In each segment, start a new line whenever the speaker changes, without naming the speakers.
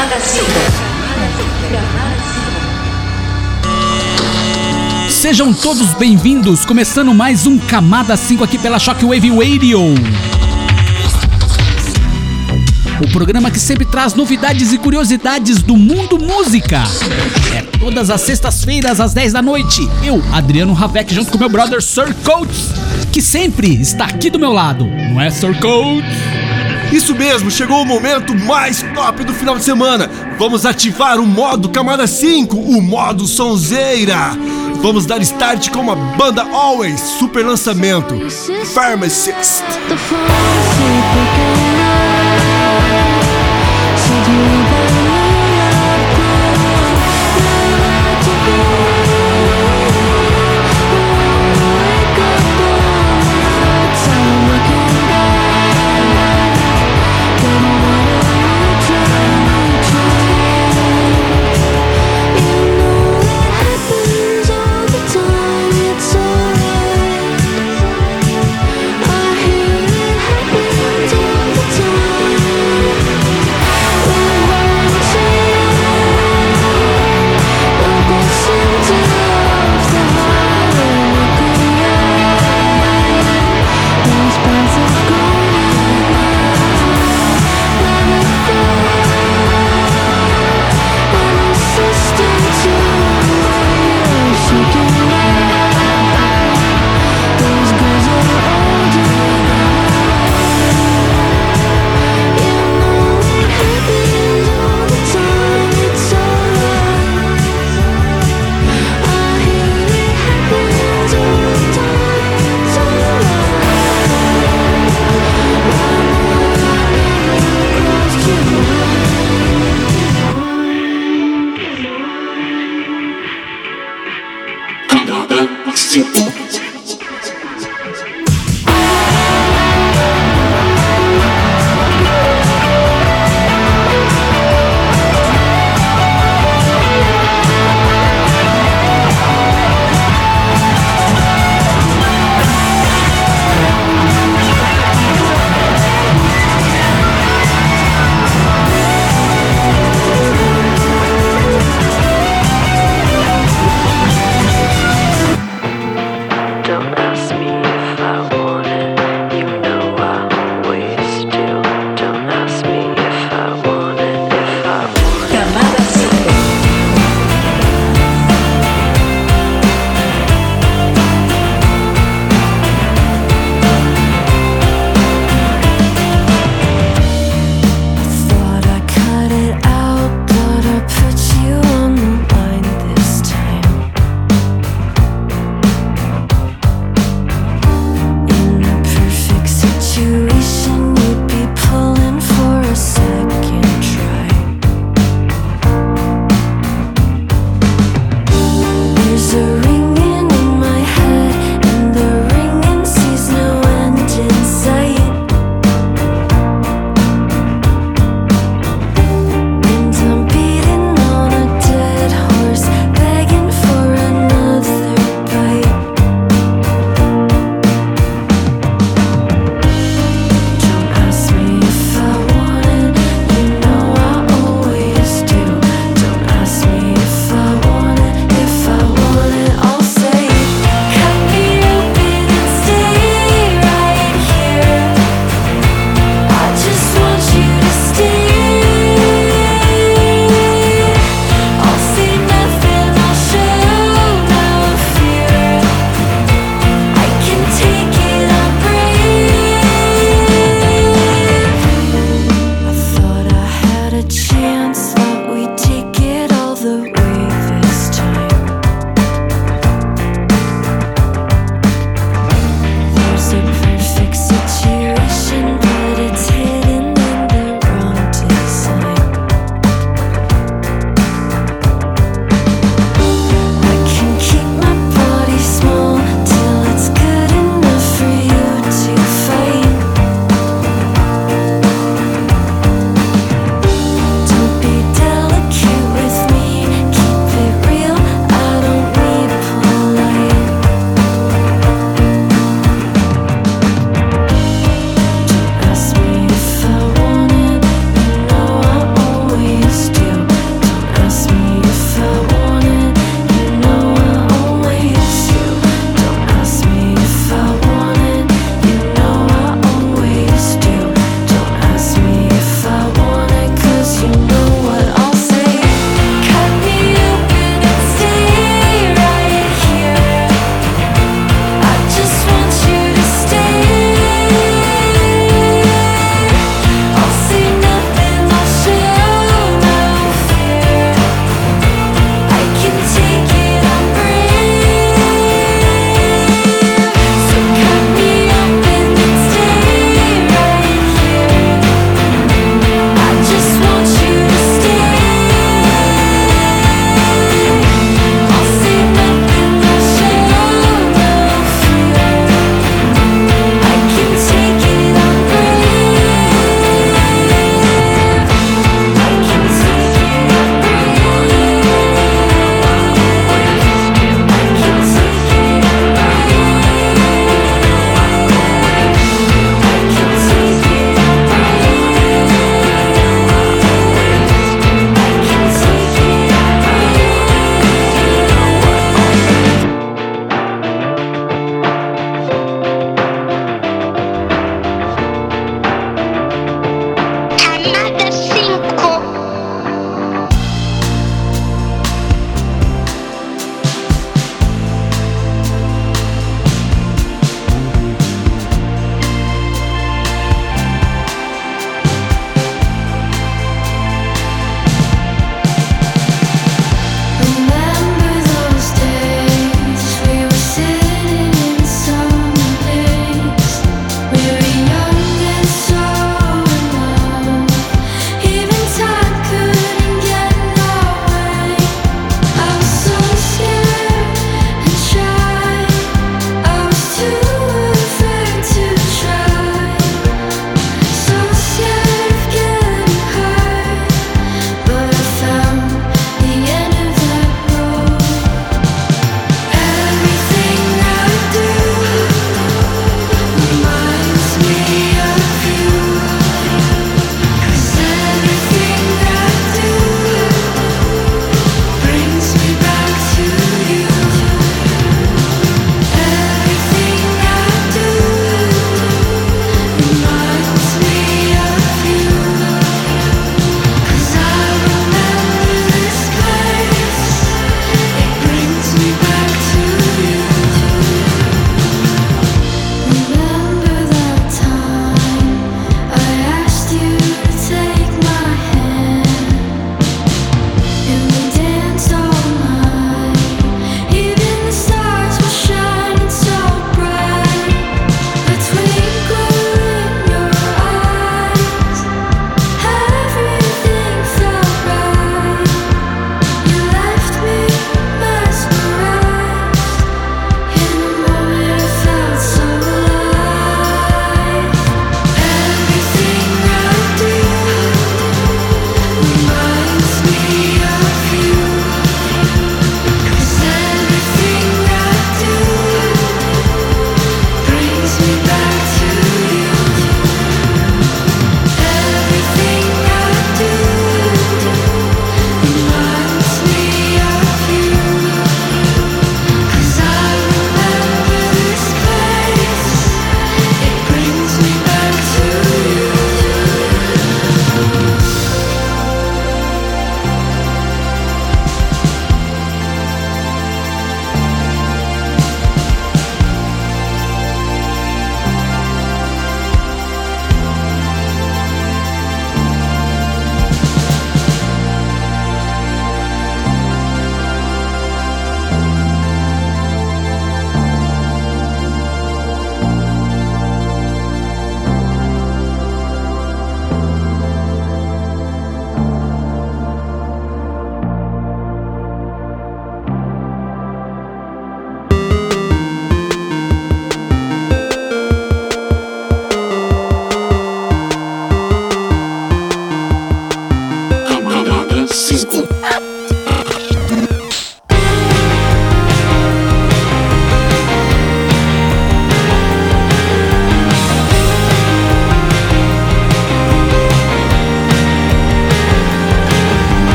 Camada 5.
Sejam todos bem-vindos, começando mais um Camada 5 aqui pela Shockwave Radio. O programa que sempre traz novidades e curiosidades do mundo música. É todas as sextas-feiras às 10 da noite. Eu, Adriano Ravec, junto com meu brother Sir Coates, que sempre está aqui do meu lado. Não é, Sir Coates?
Isso mesmo, chegou o momento mais top do final de semana. Vamos ativar o modo Camada 5, o modo Sonzeira. Vamos dar start com a banda Always, super lançamento, Pharmacist.
5.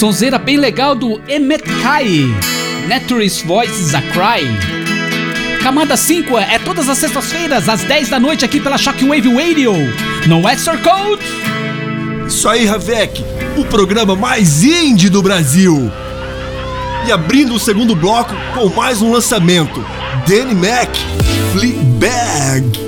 Sonzeira bem legal do Emmet Kai, Naturist Voices a Cry. Camada 5 é todas as sextas-feiras, às 10 da noite, aqui pela Shockwave Radio. Não é, Sir Code?
Isso aí, Ravek, o programa mais indie do Brasil. E abrindo o segundo bloco com mais um lançamento: Danny Mac, Fleabag.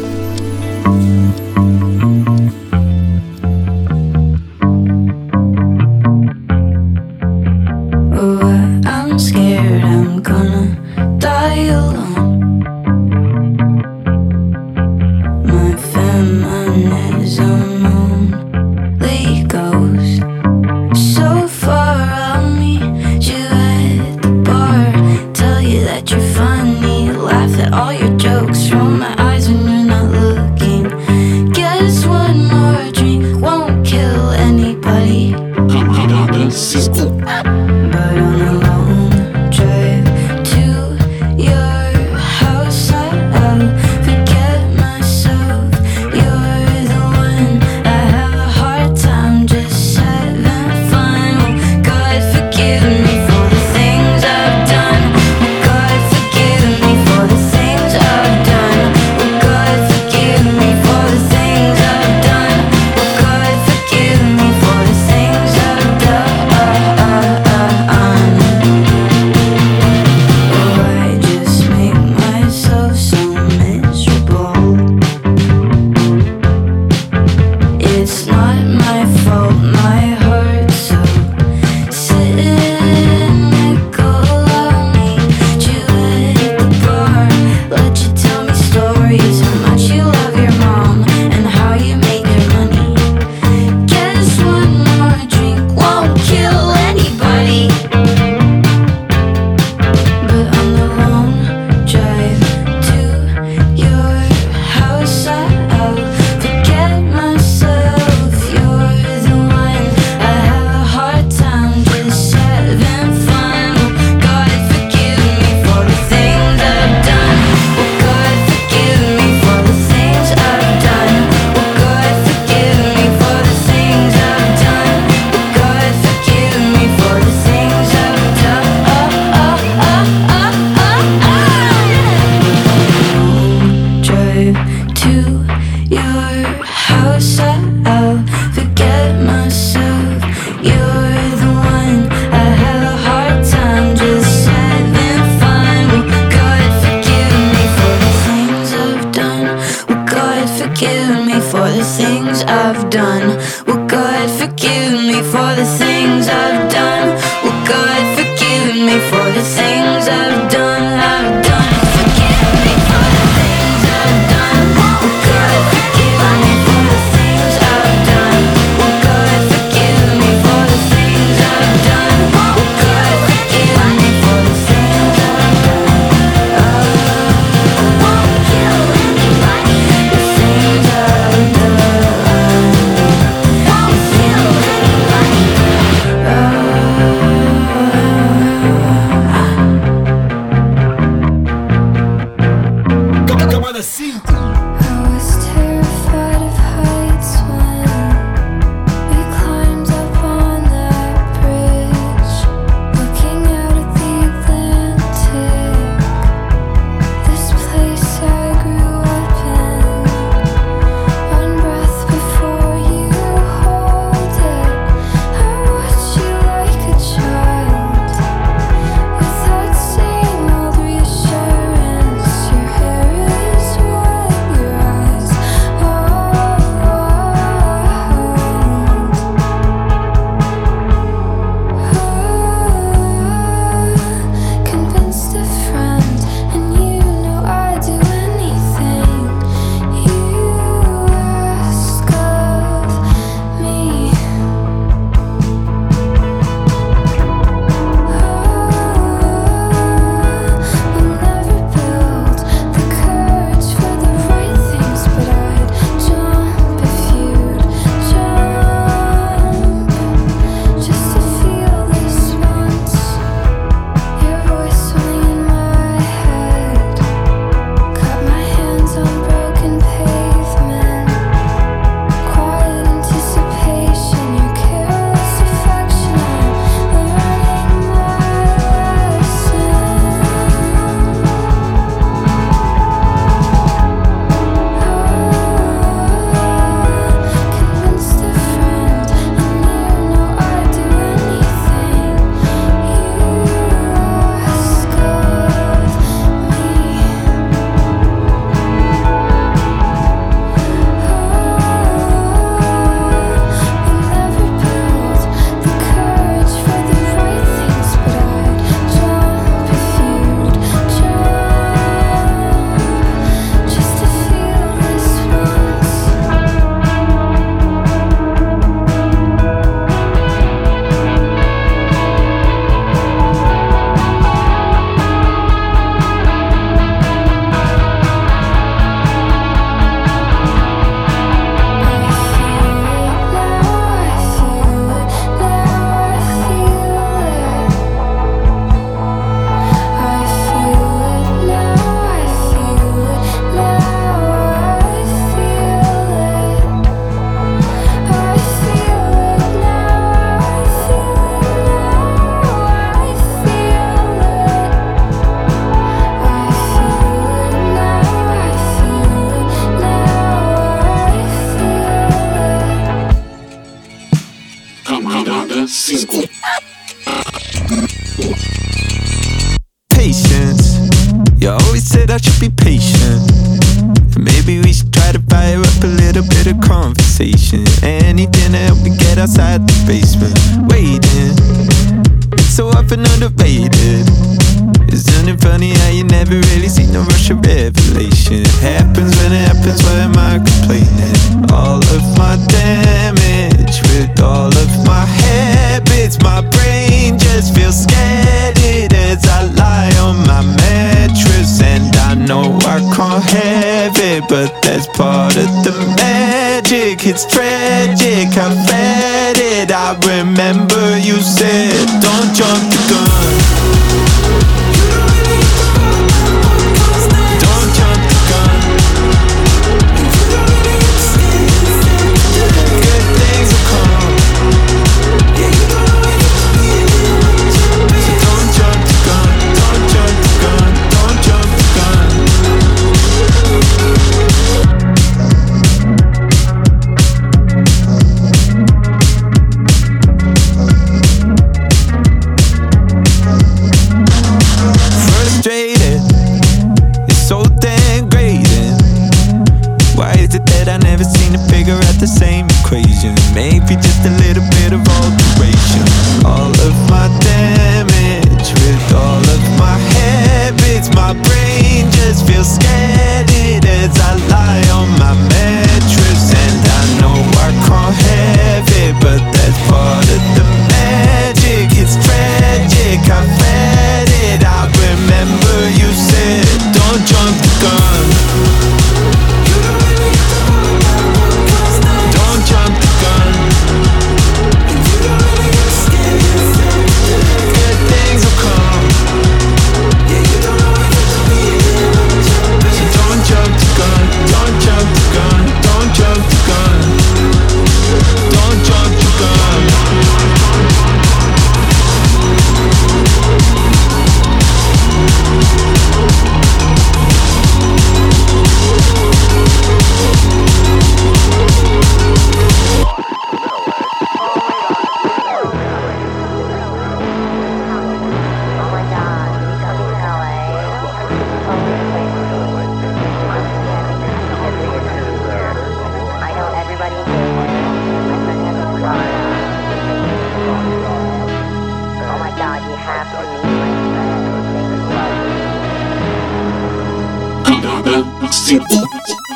My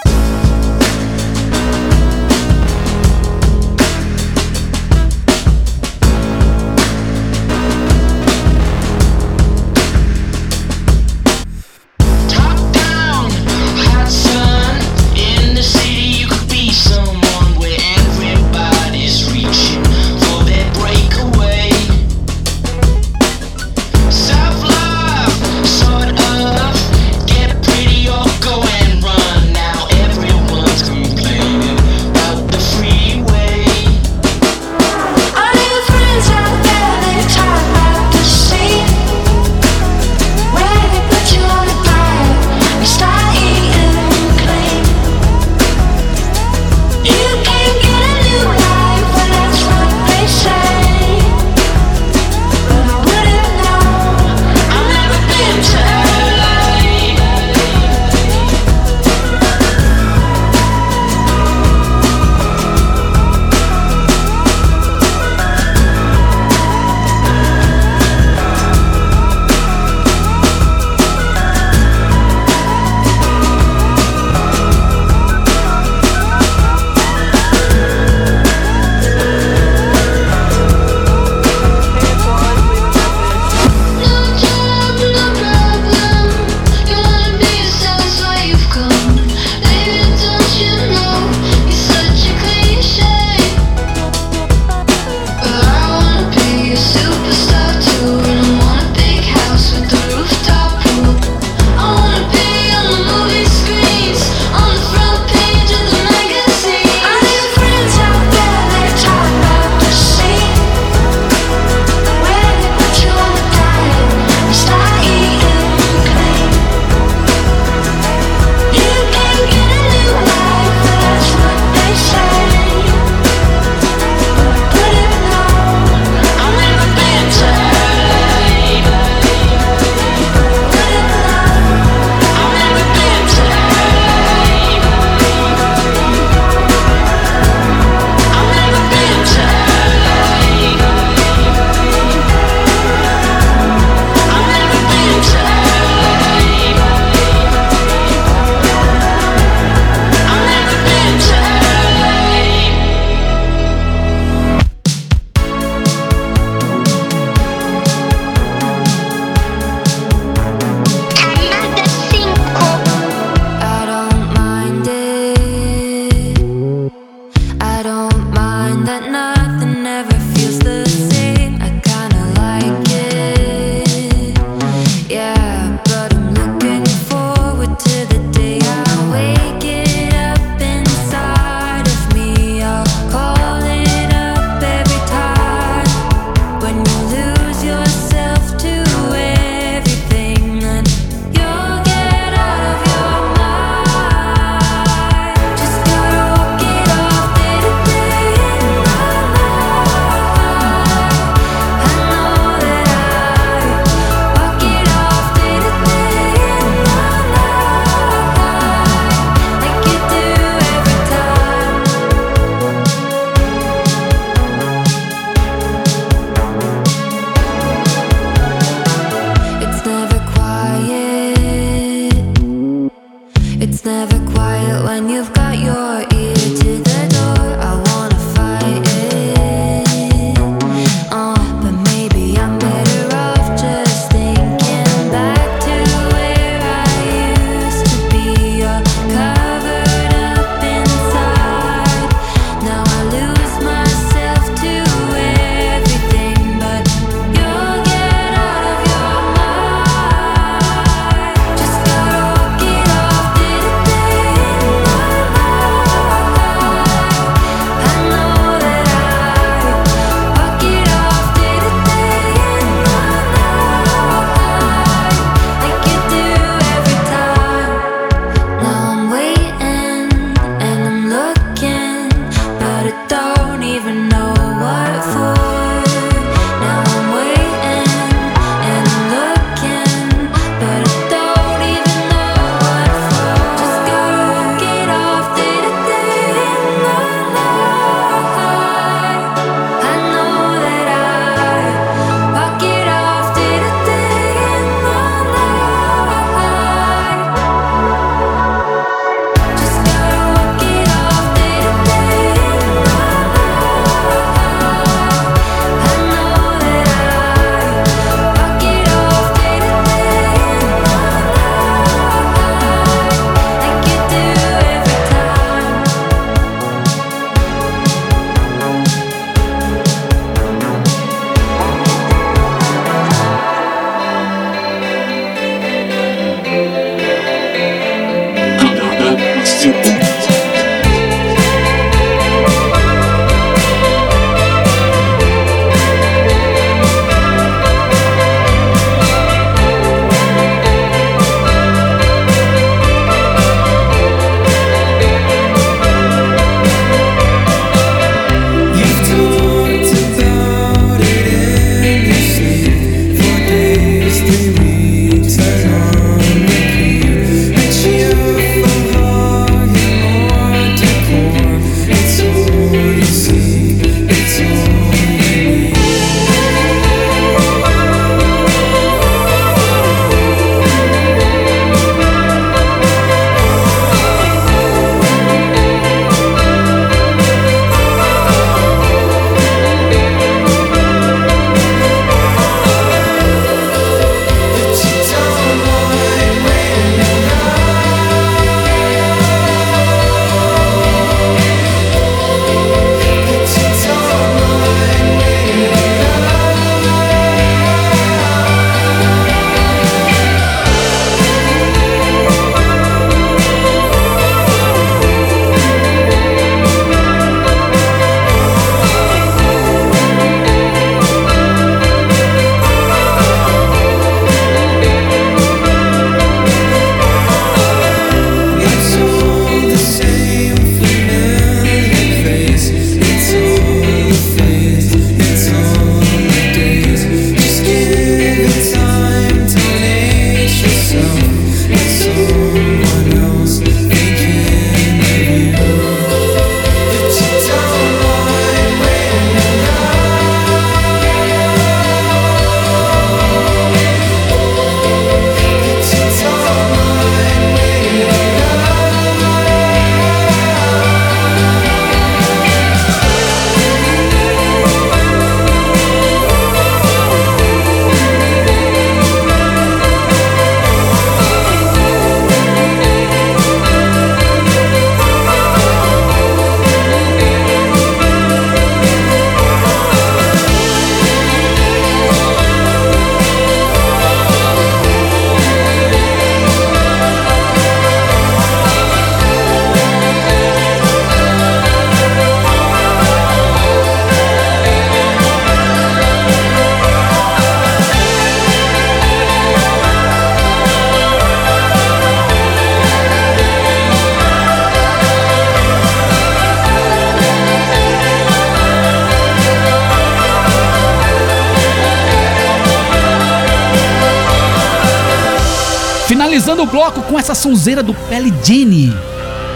bloco com essa sonzeira do Pelly Genie.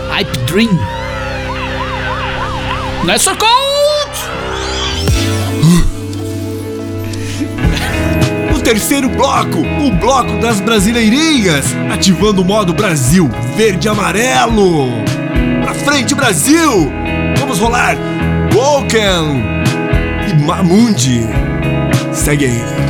Hype Dream. Não é só coach!
no terceiro bloco, o bloco das brasileirinhas, ativando o modo Brasil verde amarelo. Pra frente, Brasil! Vamos rolar Woken e Mamundi. Segue aí.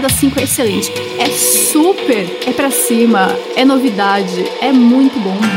temporada 5 é excelente. É super, é pra cima, é novidade, é muito bom.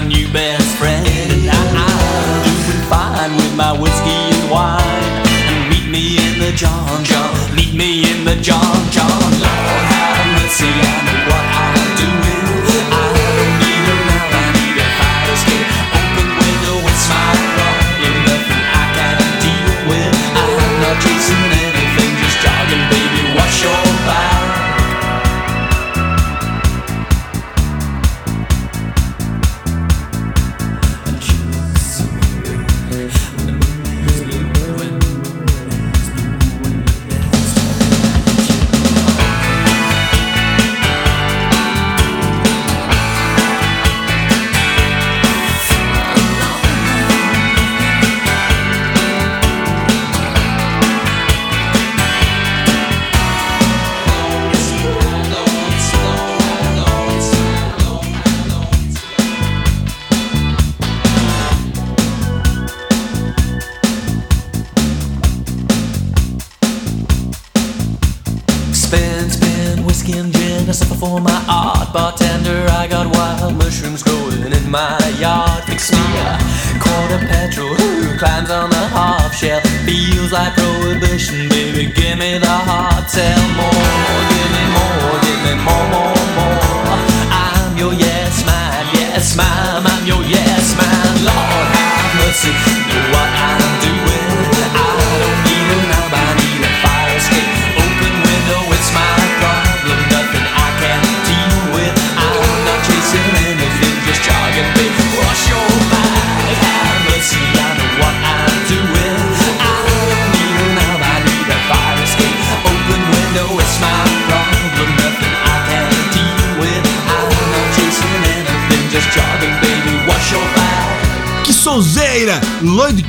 my
new best friend. And I, I'm doing fine with my whiskey and wine. And meet me in the John John. Meet me in the John John.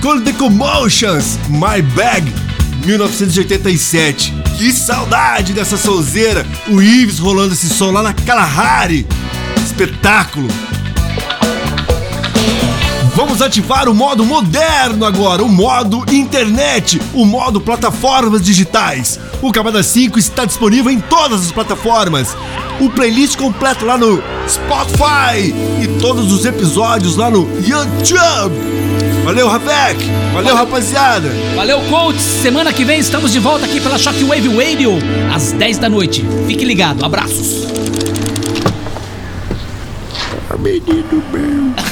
Cold the
Commotions, My Bag, 1987. Que saudade dessa solzeira! O Ives rolando esse som lá na Kalahari. Espetáculo! Vamos ativar o modo moderno agora, o modo internet, o modo plataformas digitais. O Camada 5 está disponível em todas as plataformas. O playlist completo lá no Spotify e todos os episódios lá no YouTube. Valeu, Ravec! Valeu, Valeu, rapaziada!
Valeu, coach! Semana que vem estamos de volta aqui pela Shockwave Radio, às 10 da noite. Fique ligado, abraços!
Menino meu!